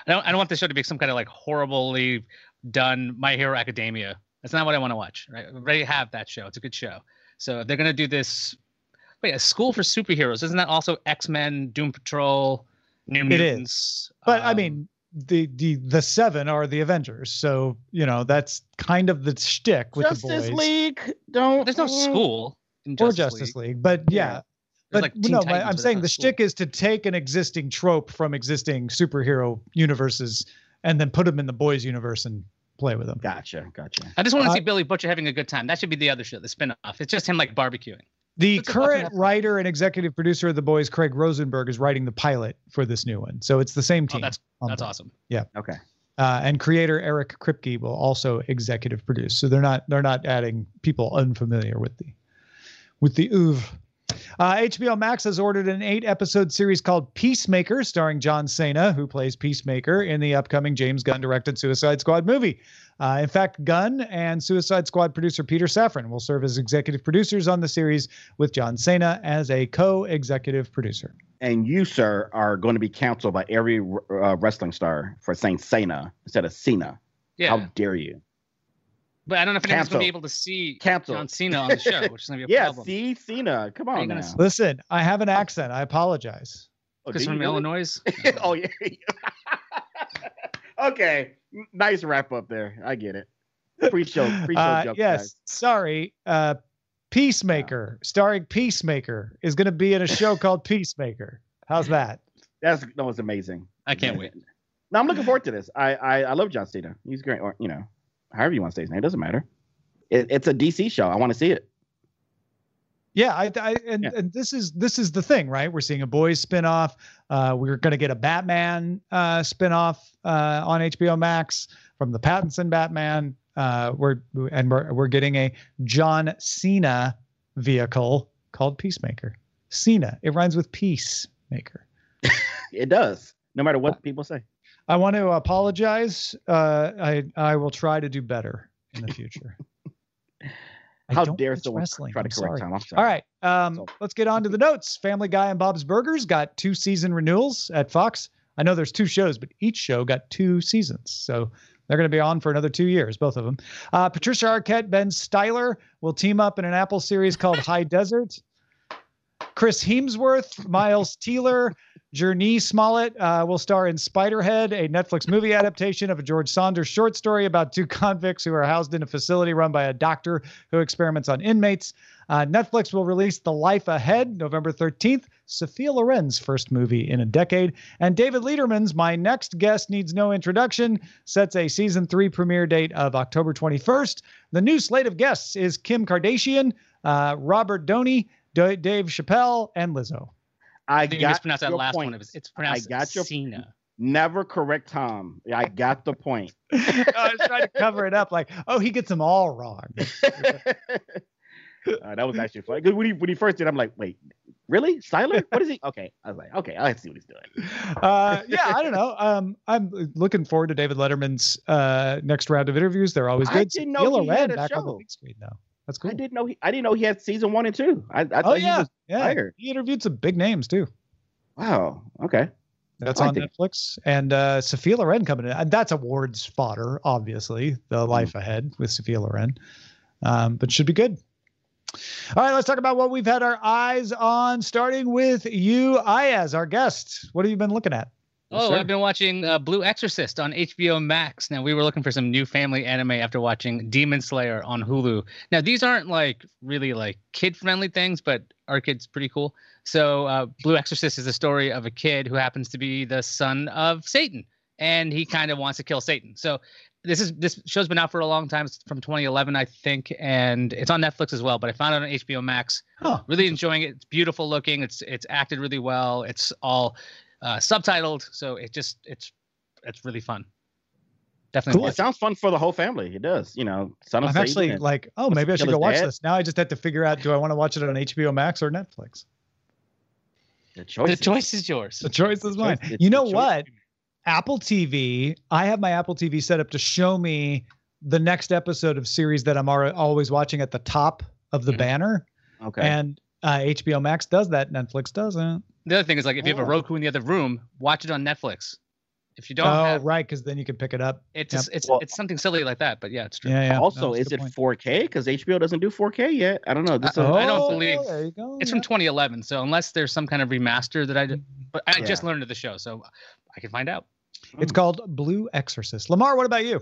I don't. I don't want the show to be some kind of like horribly done My Hero Academia. That's not what I want to watch. Right? I already have that show. It's a good show. So if they're gonna do this, wait, a school for superheroes. Isn't that also X Men, Doom Patrol, New It is. Mutants? But I um, mean, the the the seven are the Avengers. So you know that's kind of the shtick with the Justice boys League. Don't. There's no school in or Justice, Justice League. League, but yeah. Yeah. There's But like no, Titans, I'm saying the not shtick is to take an existing trope from existing superhero universes and then put them in the boys universe and play with them. Gotcha. Gotcha. I just want to Uh, see Billy Butcher having a good time. That should be the other show, the spin-off. It's just him like barbecuing. The What's it about current writer and executive producer of the boys, Craig Rosenberg, is writing the pilot for this new one. So it's the same team. Oh, team. that's that's board. awesome. Yeah. Okay. uh, and creator Eric Kripke will also executive produce. So they're not they're not adding people unfamiliar with the with the oeuvre. Uh, HBO Max has ordered an eight episode series called Peacemaker, starring John Cena, who plays Peacemaker in the upcoming James Gunn directed Suicide Squad movie. Uh, in fact, Gunn and Suicide Squad producer Peter Safran will serve as executive producers on the series, with John Cena as a co executive producer. And you, sir, are going to be counseled by every uh, wrestling star for saying Cena instead of Cena. Yeah, How dare you? But I don't know if anyone's gonna be able to see Cancel. John Cena on the show, which is gonna be a Yeah, problem. see Cena. Come Are you on gonna now. Listen, I have an accent. I apologize. Oh, Because do you from really? Illinois. oh yeah. okay, nice wrap up there. I get it. Pre-show, pre-show Uh, jokes, yes, guys. sorry. Uh, Peacemaker, starring Peacemaker, is going to be in a show called Peacemaker. How's that? That's that was amazing. I can't wait. No, I'm looking forward to this. I I, I love John Cena. He's great. Or you know, however you want to say his name, it doesn't matter. It, it's a DC show. I want to see it. Yeah, I, I and, Yeah. and this is this is the thing, right? We're seeing a boys spinoff. Uh, we're going to get a Batman uh, spinoff uh, on HBO Max from the Pattinson Batman. Uh, we're and we're we're getting a John Cena vehicle called Peacemaker. Cena. It rhymes with peacemaker. It does. No matter what people say. I want to apologize. Uh, I I will try to do better in the future. How dare someone wrestling. try to correct. Tom? All right. Um, let's get on to the notes. Family Guy and Bob's Burgers got two season renewals at Fox. I know there's two shows, but each show got two seasons. So they're going to be on for another two years, both of them. Uh, Patricia Arquette, Ben Styler will team up in an Apple series called High Desert. Chris Hemsworth, Miles Teeler, Jurnee Smollett uh, will star in Spiderhead, a Netflix movie adaptation of a George Saunders short story about two convicts who are housed in a facility run by a doctor who experiments on inmates. Uh, Netflix will release The Life Ahead November 13th, Sophia Loren's first movie in a decade. And David Lederman's My Next Guest Needs No Introduction sets a season three premiere date of October 21st. The new slate of guests is Kim Kardashian, uh, Robert Doney, D- Dave Chappelle, and Lizzo. I I think you got mispronounced that your last point. one. It was, it's pronounced got your- Cena. Never correct Tom. I got the point. I was trying to cover it up like, oh, he gets them all wrong. Uh, that was actually funny. 'Cause when he when he first did, I'm like, wait, really? Siler? What is he? Okay. I was like, okay, I have to see what he's doing. uh, yeah, I don't know. Um, I'm looking forward to David Letterman's uh, next round of interviews. They're always I good. didn't know Sophia he had a back on the big screen now. That's cool. I didn't know he I didn't know he had season one and two. I, I thought Oh he yeah, was yeah. hired. He interviewed some big names too. Wow. Okay. That's I on think- Netflix. And uh, Sophia Loren coming in. And that's awards fodder, obviously. The Life Ahead with Sophia Loren. Um, but should be good. All right, let's talk about what we've had our eyes on, starting with you, Iyaz, our guest. What have you been looking at? Oh, sir. I've been watching uh, Blue Exorcist on HBO Max. Now we were looking for some new family anime after watching Demon Slayer on Hulu. Now these aren't like really like kid-friendly things, but our kid's pretty cool. So uh, Blue Exorcist is the story of a kid who happens to be the son of Satan, and he kind of wants to kill Satan. So this is this show's been out for a long time. It's from 2011, I think, and it's on Netflix as well. But I found it on HBO Max Huh. really enjoying it. It's beautiful looking. It's it's acted really well. It's all uh, subtitled, so it just it's it's really fun. Definitely. Cool. It sounds fun for the whole family. It does. You know, son of I'm Satan actually and- like, oh, maybe I should go watch dad. this. Now I just have to figure out do I want to watch it on HBO Max or Netflix? the choice. The choice is yours. The choice is mine. choice- it's You know what? Apple TV, I have my Apple TV set up to show me the next episode of series that I'm alre- always watching at the top of the Mhm. banner. Okay. And uh, HBO Max does that. Netflix doesn't. The other thing is like if you have a Oh. Roku in the other room, watch it on Netflix. If you don't oh, have, right. Because then you can pick it up. it's Yep. it's Well- it's something silly like that. But yeah, it's true. Yeah. yeah. also, No, is it point. 4K? Because HBO doesn't do 4K yet. I don't know. This Uh, is, I don't Oh, believe- There you go. It's yeah. from 2011, so unless there's some kind of remaster that I did, but I just learned of the show, so I can find out. It's called Blue Exorcist. Lamar, what about you?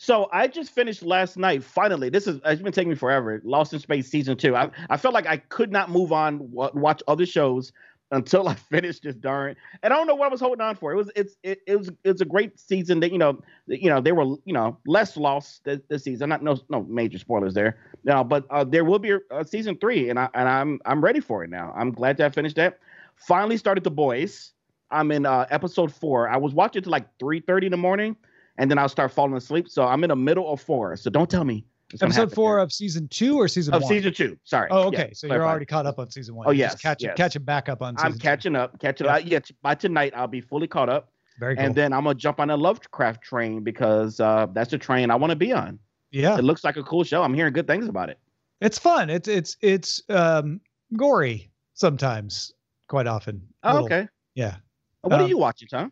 So I just finished last night. Finally, this is it's been taking me forever. Lost in Space season two. I I felt like I could not move on wa- watch other shows until I finished this darn. And I don't know what I was holding on for. It was it's it, it was it's a great season. That you know you know they were you know less lost this, this season. Not no no major spoilers there. No, but uh, there will be a, a season three, and I and I'm I'm ready for it now. I'm glad to have finished that. Finally started the boys. I'm in uh, episode four. I was watching to like three thirty in the morning and then I'll start falling asleep. So I'm in the middle of four. So don't tell me. Episode four there. of season two or season of one? season two. Sorry. Oh, Yeah, okay. so you're already caught up on season one. Oh, yes, just catching yes. catching back up on. Season I'm two. catching up. Catching Yeah. up. Yeah. By tonight, I'll be fully caught up. Very cool. And then I'm gonna jump on a Lovecraft train because uh, that's the train I want to be on. yeah, It looks like a cool show. I'm hearing good things about it. it's fun. It's it's it's um gory sometimes, quite often. Oh, okay. Yeah. What Um, are you watching, Tom?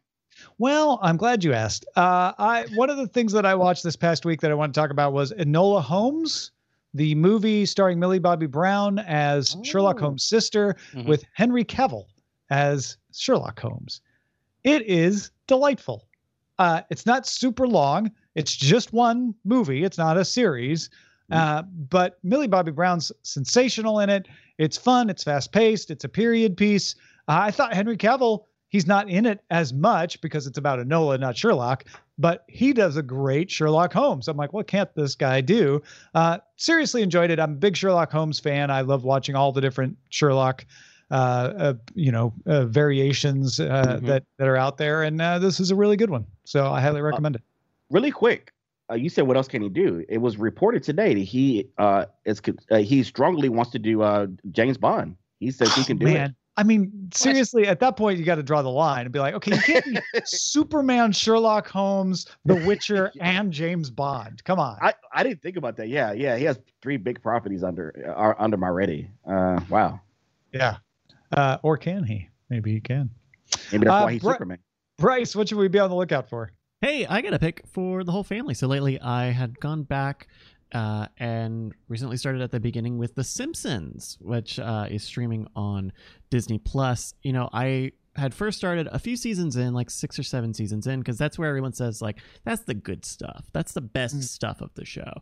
Well, I'm glad you asked. Uh, I one of the things that I watched this past week that I want to talk about was Enola Holmes, the movie starring Millie Bobby Brown as Sherlock Oh. Holmes' sister, Mhm. with Henry Cavill as Sherlock Holmes. It is delightful. Uh, it's not super long. It's just one movie. It's not a series. Uh, but Millie Bobby Brown's sensational in it. It's fun. It's fast paced. It's a period piece. Uh, I thought Henry Cavill, he's not in it as much because it's about Enola, not Sherlock, but he does a great Sherlock Holmes. I'm like, what can't this guy do? Uh, seriously enjoyed it. I'm a big Sherlock Holmes fan. I love watching all the different Sherlock, uh, uh, you know, uh, variations uh, Mhm. that that are out there, and uh, this is a really good one. So I highly recommend it. Really quick. Uh, you said what else can he do? It was reported today that he uh, is uh, he strongly wants to do uh, James Bond. He says he can do it. I mean, seriously, at that point, you got to draw the line and be like, okay, you can't be Superman, Sherlock Holmes, The Witcher, and James Bond. Come on. I, I didn't think about that. Yeah, yeah. He has three big properties under are under my ready. Uh, wow. yeah. Uh, or can he? Maybe he can. Maybe that's Uh, why he's Bri- Superman. Bryce, what should we be on the lookout for? Hey, I got a pick for the whole family. So lately, I had gone back uh, and recently started at the beginning with The Simpsons, which uh, is streaming on Disney Plus. You know, I had first started a few seasons in, like six or seven seasons in, because that's where everyone says like that's the good stuff, that's the best stuff of the show,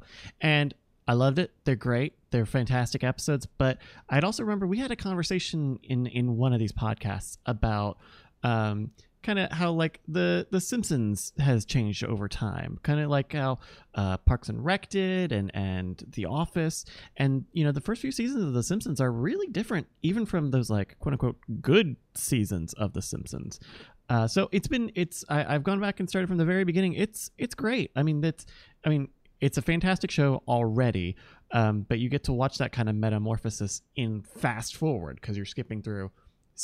and I loved it. They're great. They're fantastic episodes. But I'd also remember we had a conversation in in one of these podcasts about um, kind of how like the the Simpsons has changed over time. Kind of like how uh, Parks and Rec did, and and The Office, and you know the first few seasons of The Simpsons are really different, even from those like quote unquote good seasons of The Simpsons. Uh, so it's been it's I, I've gone back and started from the very beginning. It's it's great. I mean that's I mean it's a fantastic show already, um, but you get to watch that kind of metamorphosis in fast forward because you're skipping through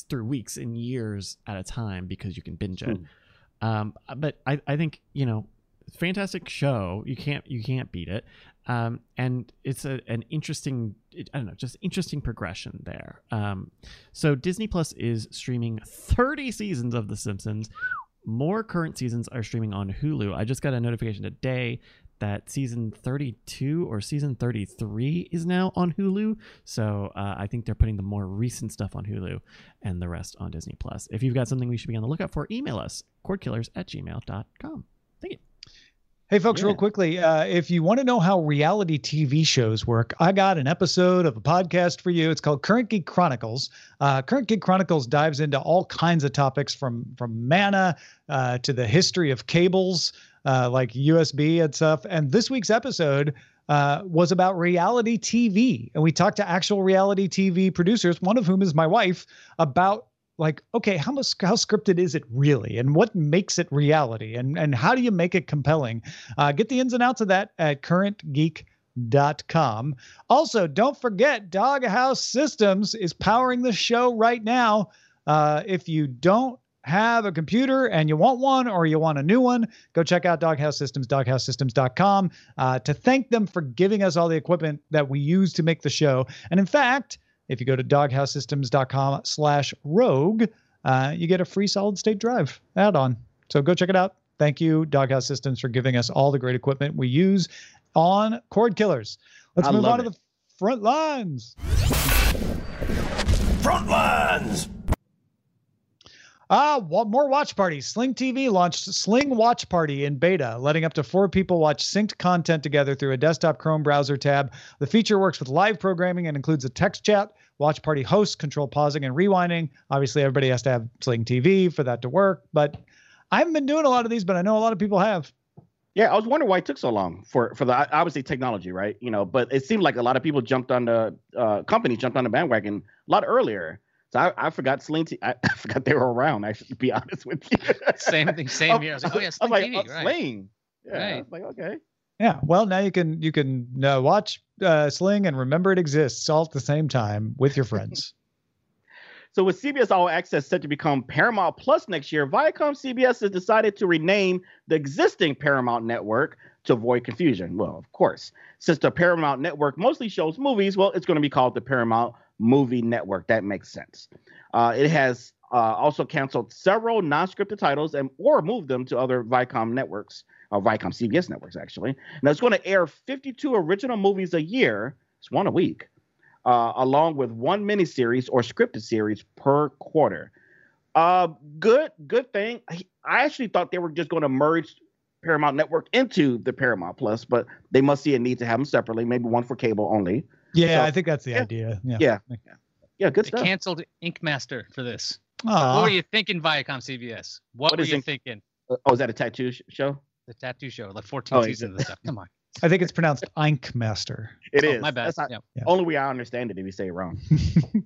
through weeks and years at a time because you can binge it. Um, but I, I think you know, fantastic show. You can't you can't beat it. Um, and it's a, an interesting I don't know just interesting progression there. Um, so Disney Plus is streaming 30 seasons of The Simpsons. More current seasons are streaming on Hulu. I just got a notification today that season 32 or season 33 is now on Hulu. So uh, I think they're putting the more recent stuff on Hulu and the rest on Disney Plus. If you've got something we should be on the lookout for, email us cordkillers at gmail.com. Thank you. Hey, folks, real quickly, uh, if you want to know how reality TV shows work, I got an episode of a podcast for you. It's called Current Geek Chronicles. Uh, Current Geek Chronicles dives into all kinds of topics from from mana uh, to the history of cables, uh, like USB and stuff. And this week's episode uh, was about reality TV, and we talked to actual reality TV producers, one of whom is my wife, about like okay how much how scripted is it really? And what makes it reality? And and how do you make it compelling? Uh, get the ins and outs of that at currentgeek.com also don't forget doghouse systems is powering the show right now. Uh, if you don't have a computer and you want one or you want a new one, go check out Doghouse Systems, doghousesystems.com uh, to thank them for giving us all the equipment that we use to make the show. And in fact, if you go to doghousesystems.com slash rogue, uh, you get a free solid state drive add-on. So go check it out. Thank you, Doghouse Systems, for giving us all the great equipment we use on Cord Killers. Let's I move love on to the front lines. Front lines! Ah, more watch parties. Sling TV launched Sling Watch Party in beta, letting up to four people watch synced content together through a desktop Chrome browser tab. The feature works with live programming and includes a text chat. Watch party hosts control pausing and rewinding. Obviously, everybody has to have Sling TV for that to work, but I haven't been doing a lot of these, but I know a lot of people have. Yeah, I was wondering why it took so long for for the obviously technology, right? You know, but it seemed like a lot of people jumped on the uh, jumped on the bandwagon a lot earlier. So I, I forgot Sling. T- I, I forgot they were around. Actually, to be honest with you. Same thing, same year. I was like, oh yeah, I Sling was like, TV, oh, right. Sling. Yeah, I Right. was like okay. Yeah, well, now you can you can uh, watch uh, Sling and remember it exists all at the same time with your friends. So with CBS All Access set to become Paramount Plus next year, Viacom CBS has decided to rename the existing Paramount network to avoid confusion. Well, of course, since the Paramount network mostly shows movies, well, it's going to be called the Paramount Movie Network. That makes sense. Uh, it has uh, also canceled several non-scripted titles and or moved them to other Viacom networks, or Viacom CBS networks actually. Now it's going to air 52 original movies a year. It's one a week uh, along with one miniseries or scripted series per quarter. Uh, good, good thing. I actually thought they were just going to merge Paramount Network into the Paramount Plus, but they must see a need to have them separately. Maybe one for cable only. Yeah, So- I think that's the yeah. idea. Yeah. Yeah, yeah, good They stuff. canceled Ink Master for this. Aw. What were you thinking, Viacom CBS? What, What were is you Ink- thinking? Oh, is that a tattoo sh- show? The tattoo show, like 14 Oh, seasons of this stuff. Come on. I think it's pronounced Ink Master. It Oh, is. my bad. That's not, Yeah. Yeah. Only way I understand it if you say it wrong.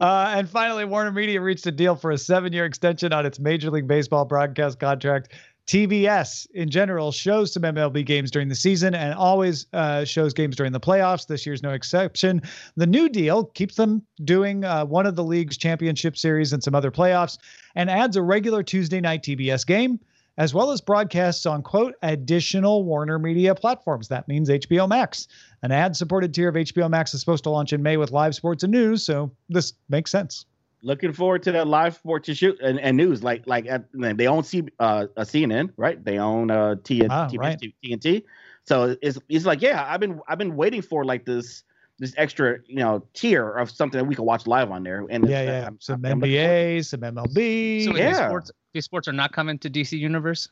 uh, and finally, Warner Media reached a deal for a seven year extension on its Major League Baseball broadcast contract. TBS in general shows some MLB games during the season and always uh, shows games during the playoffs. This year's no exception. The new deal keeps them doing uh, one of the league's championship series and some other playoffs and adds a regular Tuesday night TBS game as well as broadcasts on quote additional Warner Media platforms. That means HBO Max. An ad supported tier of HBO Max is supposed to launch in May with live sports and news, so this makes sense. Looking forward to that live sports and shoot and, and news. Like like at, they own C, uh, a CNN, right? They own uh, T, Ah, TBS, right. TNT. So it's it's like yeah, I've been I've been waiting for like this this extra you know tier of something that we can watch live on there. And Yeah, it's- yeah. I'm- Some I'm looking forward to it. NBA, some MLB. So Yeah. these sports, these sports are not coming to DC Universe.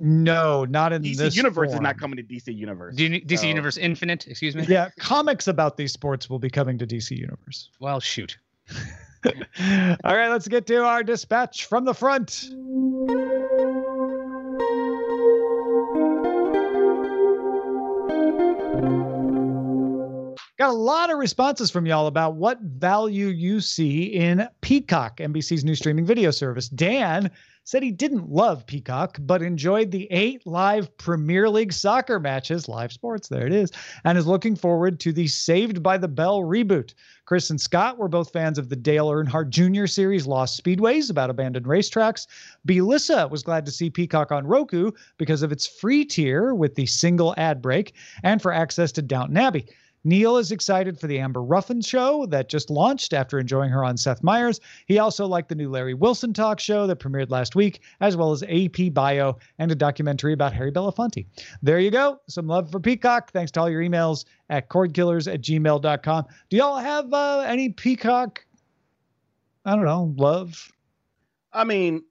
no, not in DC this Universe is not coming to DC Universe. D- DC So- Universe Infinite, excuse me. Yeah, comics about these sports will be coming to DC Universe. Well, shoot. All right, let's get to our dispatch from the front. Got a lot of responses from y'all about what value you see in Peacock, NBC's new streaming video service. Dan said he didn't love Peacock, but enjoyed the eight live Premier League soccer matches, live sports, there it is, and is looking forward to the Saved by the Bell reboot. Chris and Scott were both fans of the Dale Earnhardt Jr. series Lost Speedways about abandoned racetracks. Belissa was glad to see Peacock on Roku because of its free tier with the single ad break and for access to Downton Abbey. Neil is excited for the Amber Ruffin show that just launched after enjoying her on Seth Meyers. He also liked the new Larry Wilson talk show that premiered last week, as well as AP Bio and a documentary about Harry Belafonte. There you go. Some love for Peacock. Thanks to all your emails at cordkillers at gmail.com. Do y'all have uh, any Peacock? I don't know, love? I mean,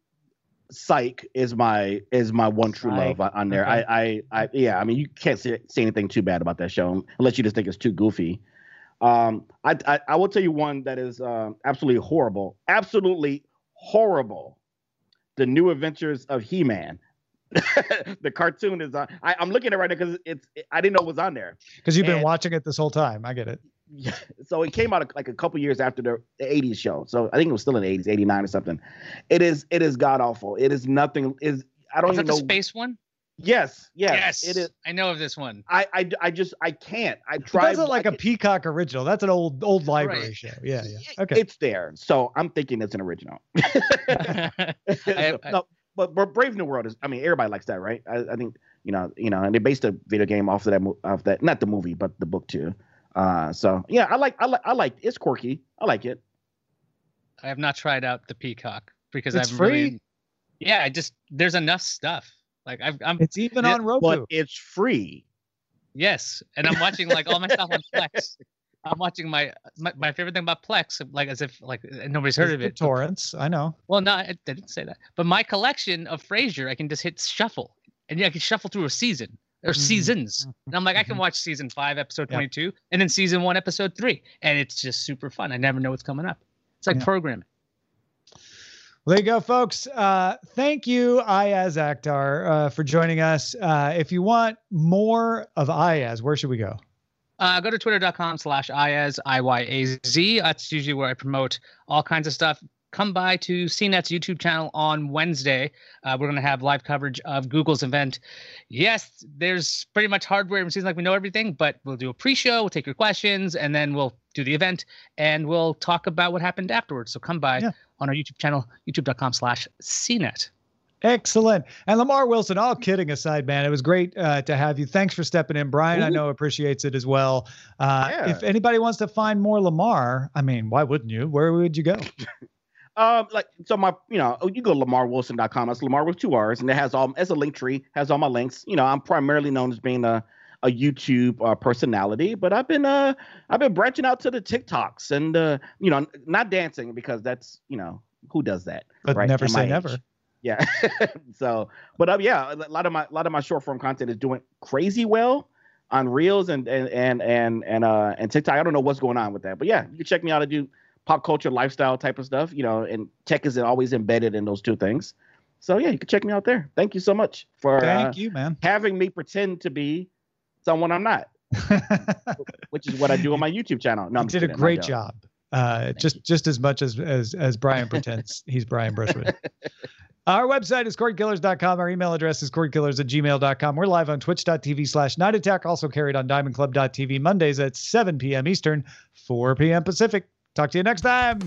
Psych is my is my one true Psych. love on- there. Okay. I, I I yeah. I mean, you can't say, say anything too bad about that show unless you just think it's too goofy. Um, I I, I will tell you one that is uh, absolutely horrible, absolutely horrible. The New Adventures of He-Man. the cartoon is on. I, I'm looking at it right now because it's. I didn't know it was on there. Because you've been And- watching it this whole time. I get it. Yeah. So it came out like a couple years after the, the 80s show. So I think it was still in the 80s, 89 or something. It is it is god awful. It is nothing is I don't know. Is that even the know. space one? Yes, yes, It is I know of this one. I, I I just I can't. I But tried that's not like a can't- Peacock original. That's an old old library Right. show. Yeah, yeah. Okay. It's there. So I'm thinking it's an original. I- I- no, but, but Brave New World is I mean everybody likes that, right? I, I think you know, you know, and they based a video game off of that off that not the movie, but the book too. Uh so yeah, I like I like I like it's quirky. I like it. I have not tried out the Peacock because It's I've free? really. Yeah, I just there's enough stuff. Like I've, I'm It's even Yeah, on Roku. But it's free. yes, and I'm watching like all my stuff on Plex. I'm watching my, my my favorite thing about Plex, like as if like nobody's heard of it. torrents. I know. Well, no, I, I didn't say that. But my collection of Frasier, I can just hit shuffle, and yeah, I can shuffle through a season or Mhm. seasons. And I'm like, I can watch season five, episode Yep. 22, and then season one, episode three, and it's just super fun. I never know what's coming up. It's like Yeah. programming. Well, there you go, folks. Uh, thank you, Iyaz Akhtar, uh, for joining us. Uh, if you want more of Iyaz, where should we go? Uh, go to twitter.com slash IAZ, I-Y-A-Z. That's usually where I promote all kinds of stuff. Come by to CNET's YouTube channel on Wednesday. Uh, we're going to have live coverage of Google's event. Yes, there's pretty much hardware. It seems like we know everything, but we'll do a pre-show. We'll take your questions, and then we'll do the event, and we'll talk about what happened afterwards. So come by Yeah. on our YouTube channel, youtube.com slash CNET. Excellent. And Lamar Wilson, all kidding aside, man, it was great uh, to have you. Thanks for stepping in. Brian, I know appreciates it as well. Uh, Yeah. If anybody wants to find more Lamar, I mean, why wouldn't you? Where would you go? Um, like so, my you know, you go to lamarwilson.com. That's Lamar with two R's, and it has all as a link tree has all my links. You know, I'm primarily known as being a a YouTube uh, personality, but I've been uh I've been branching out to the TikToks and uh you know not dancing because that's you know who does that But right? never say never. Yeah. so, but um, yeah, a lot of my a lot of my short form content is doing crazy well on Reels and and and and and uh and TikTok. I don't know what's going on with that, but yeah, you can check me out. I do pop culture, lifestyle type of stuff, you know, and tech is always embedded in those two things. So yeah, you can check me out there. Thank you so much for uh, Thank you, man. having me pretend to be someone I'm not, which is what I do on my YouTube channel. No, you did a great don't. job. Uh, just just as much as as as Brian pretends he's Brian Brushwood. Our website is cordkillers.com. Our email address is cordkillers at gmail.com. We're live on twitch.tv slash night attack, also carried on diamondclub.tv Mondays at 7 p.m. Eastern, 4 p.m. Pacific. Talk to you next time.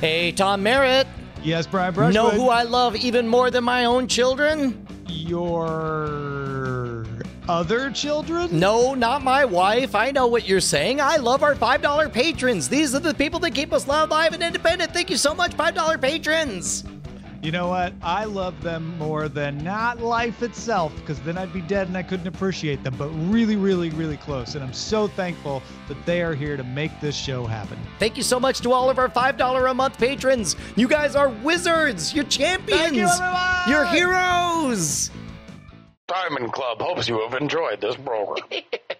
Hey, Tom Merritt. Yes, Brian Brushwood. Know who I love even more than my own children? Your other children? No, not my wife. I know what you're saying. I love our $5 patrons. These are the people that keep us loud, live, and independent. Thank you so much, $5 patrons. You know what? I love them more than not life itself, because then I'd be dead and I couldn't appreciate them, but really, really, really close. And I'm so thankful that they are here to make this show happen. Thank you so much to all of our $5 a month patrons. You guys are wizards. You're champions. Thank you, everyone! You're heroes. Diamond Club hopes you have enjoyed this program.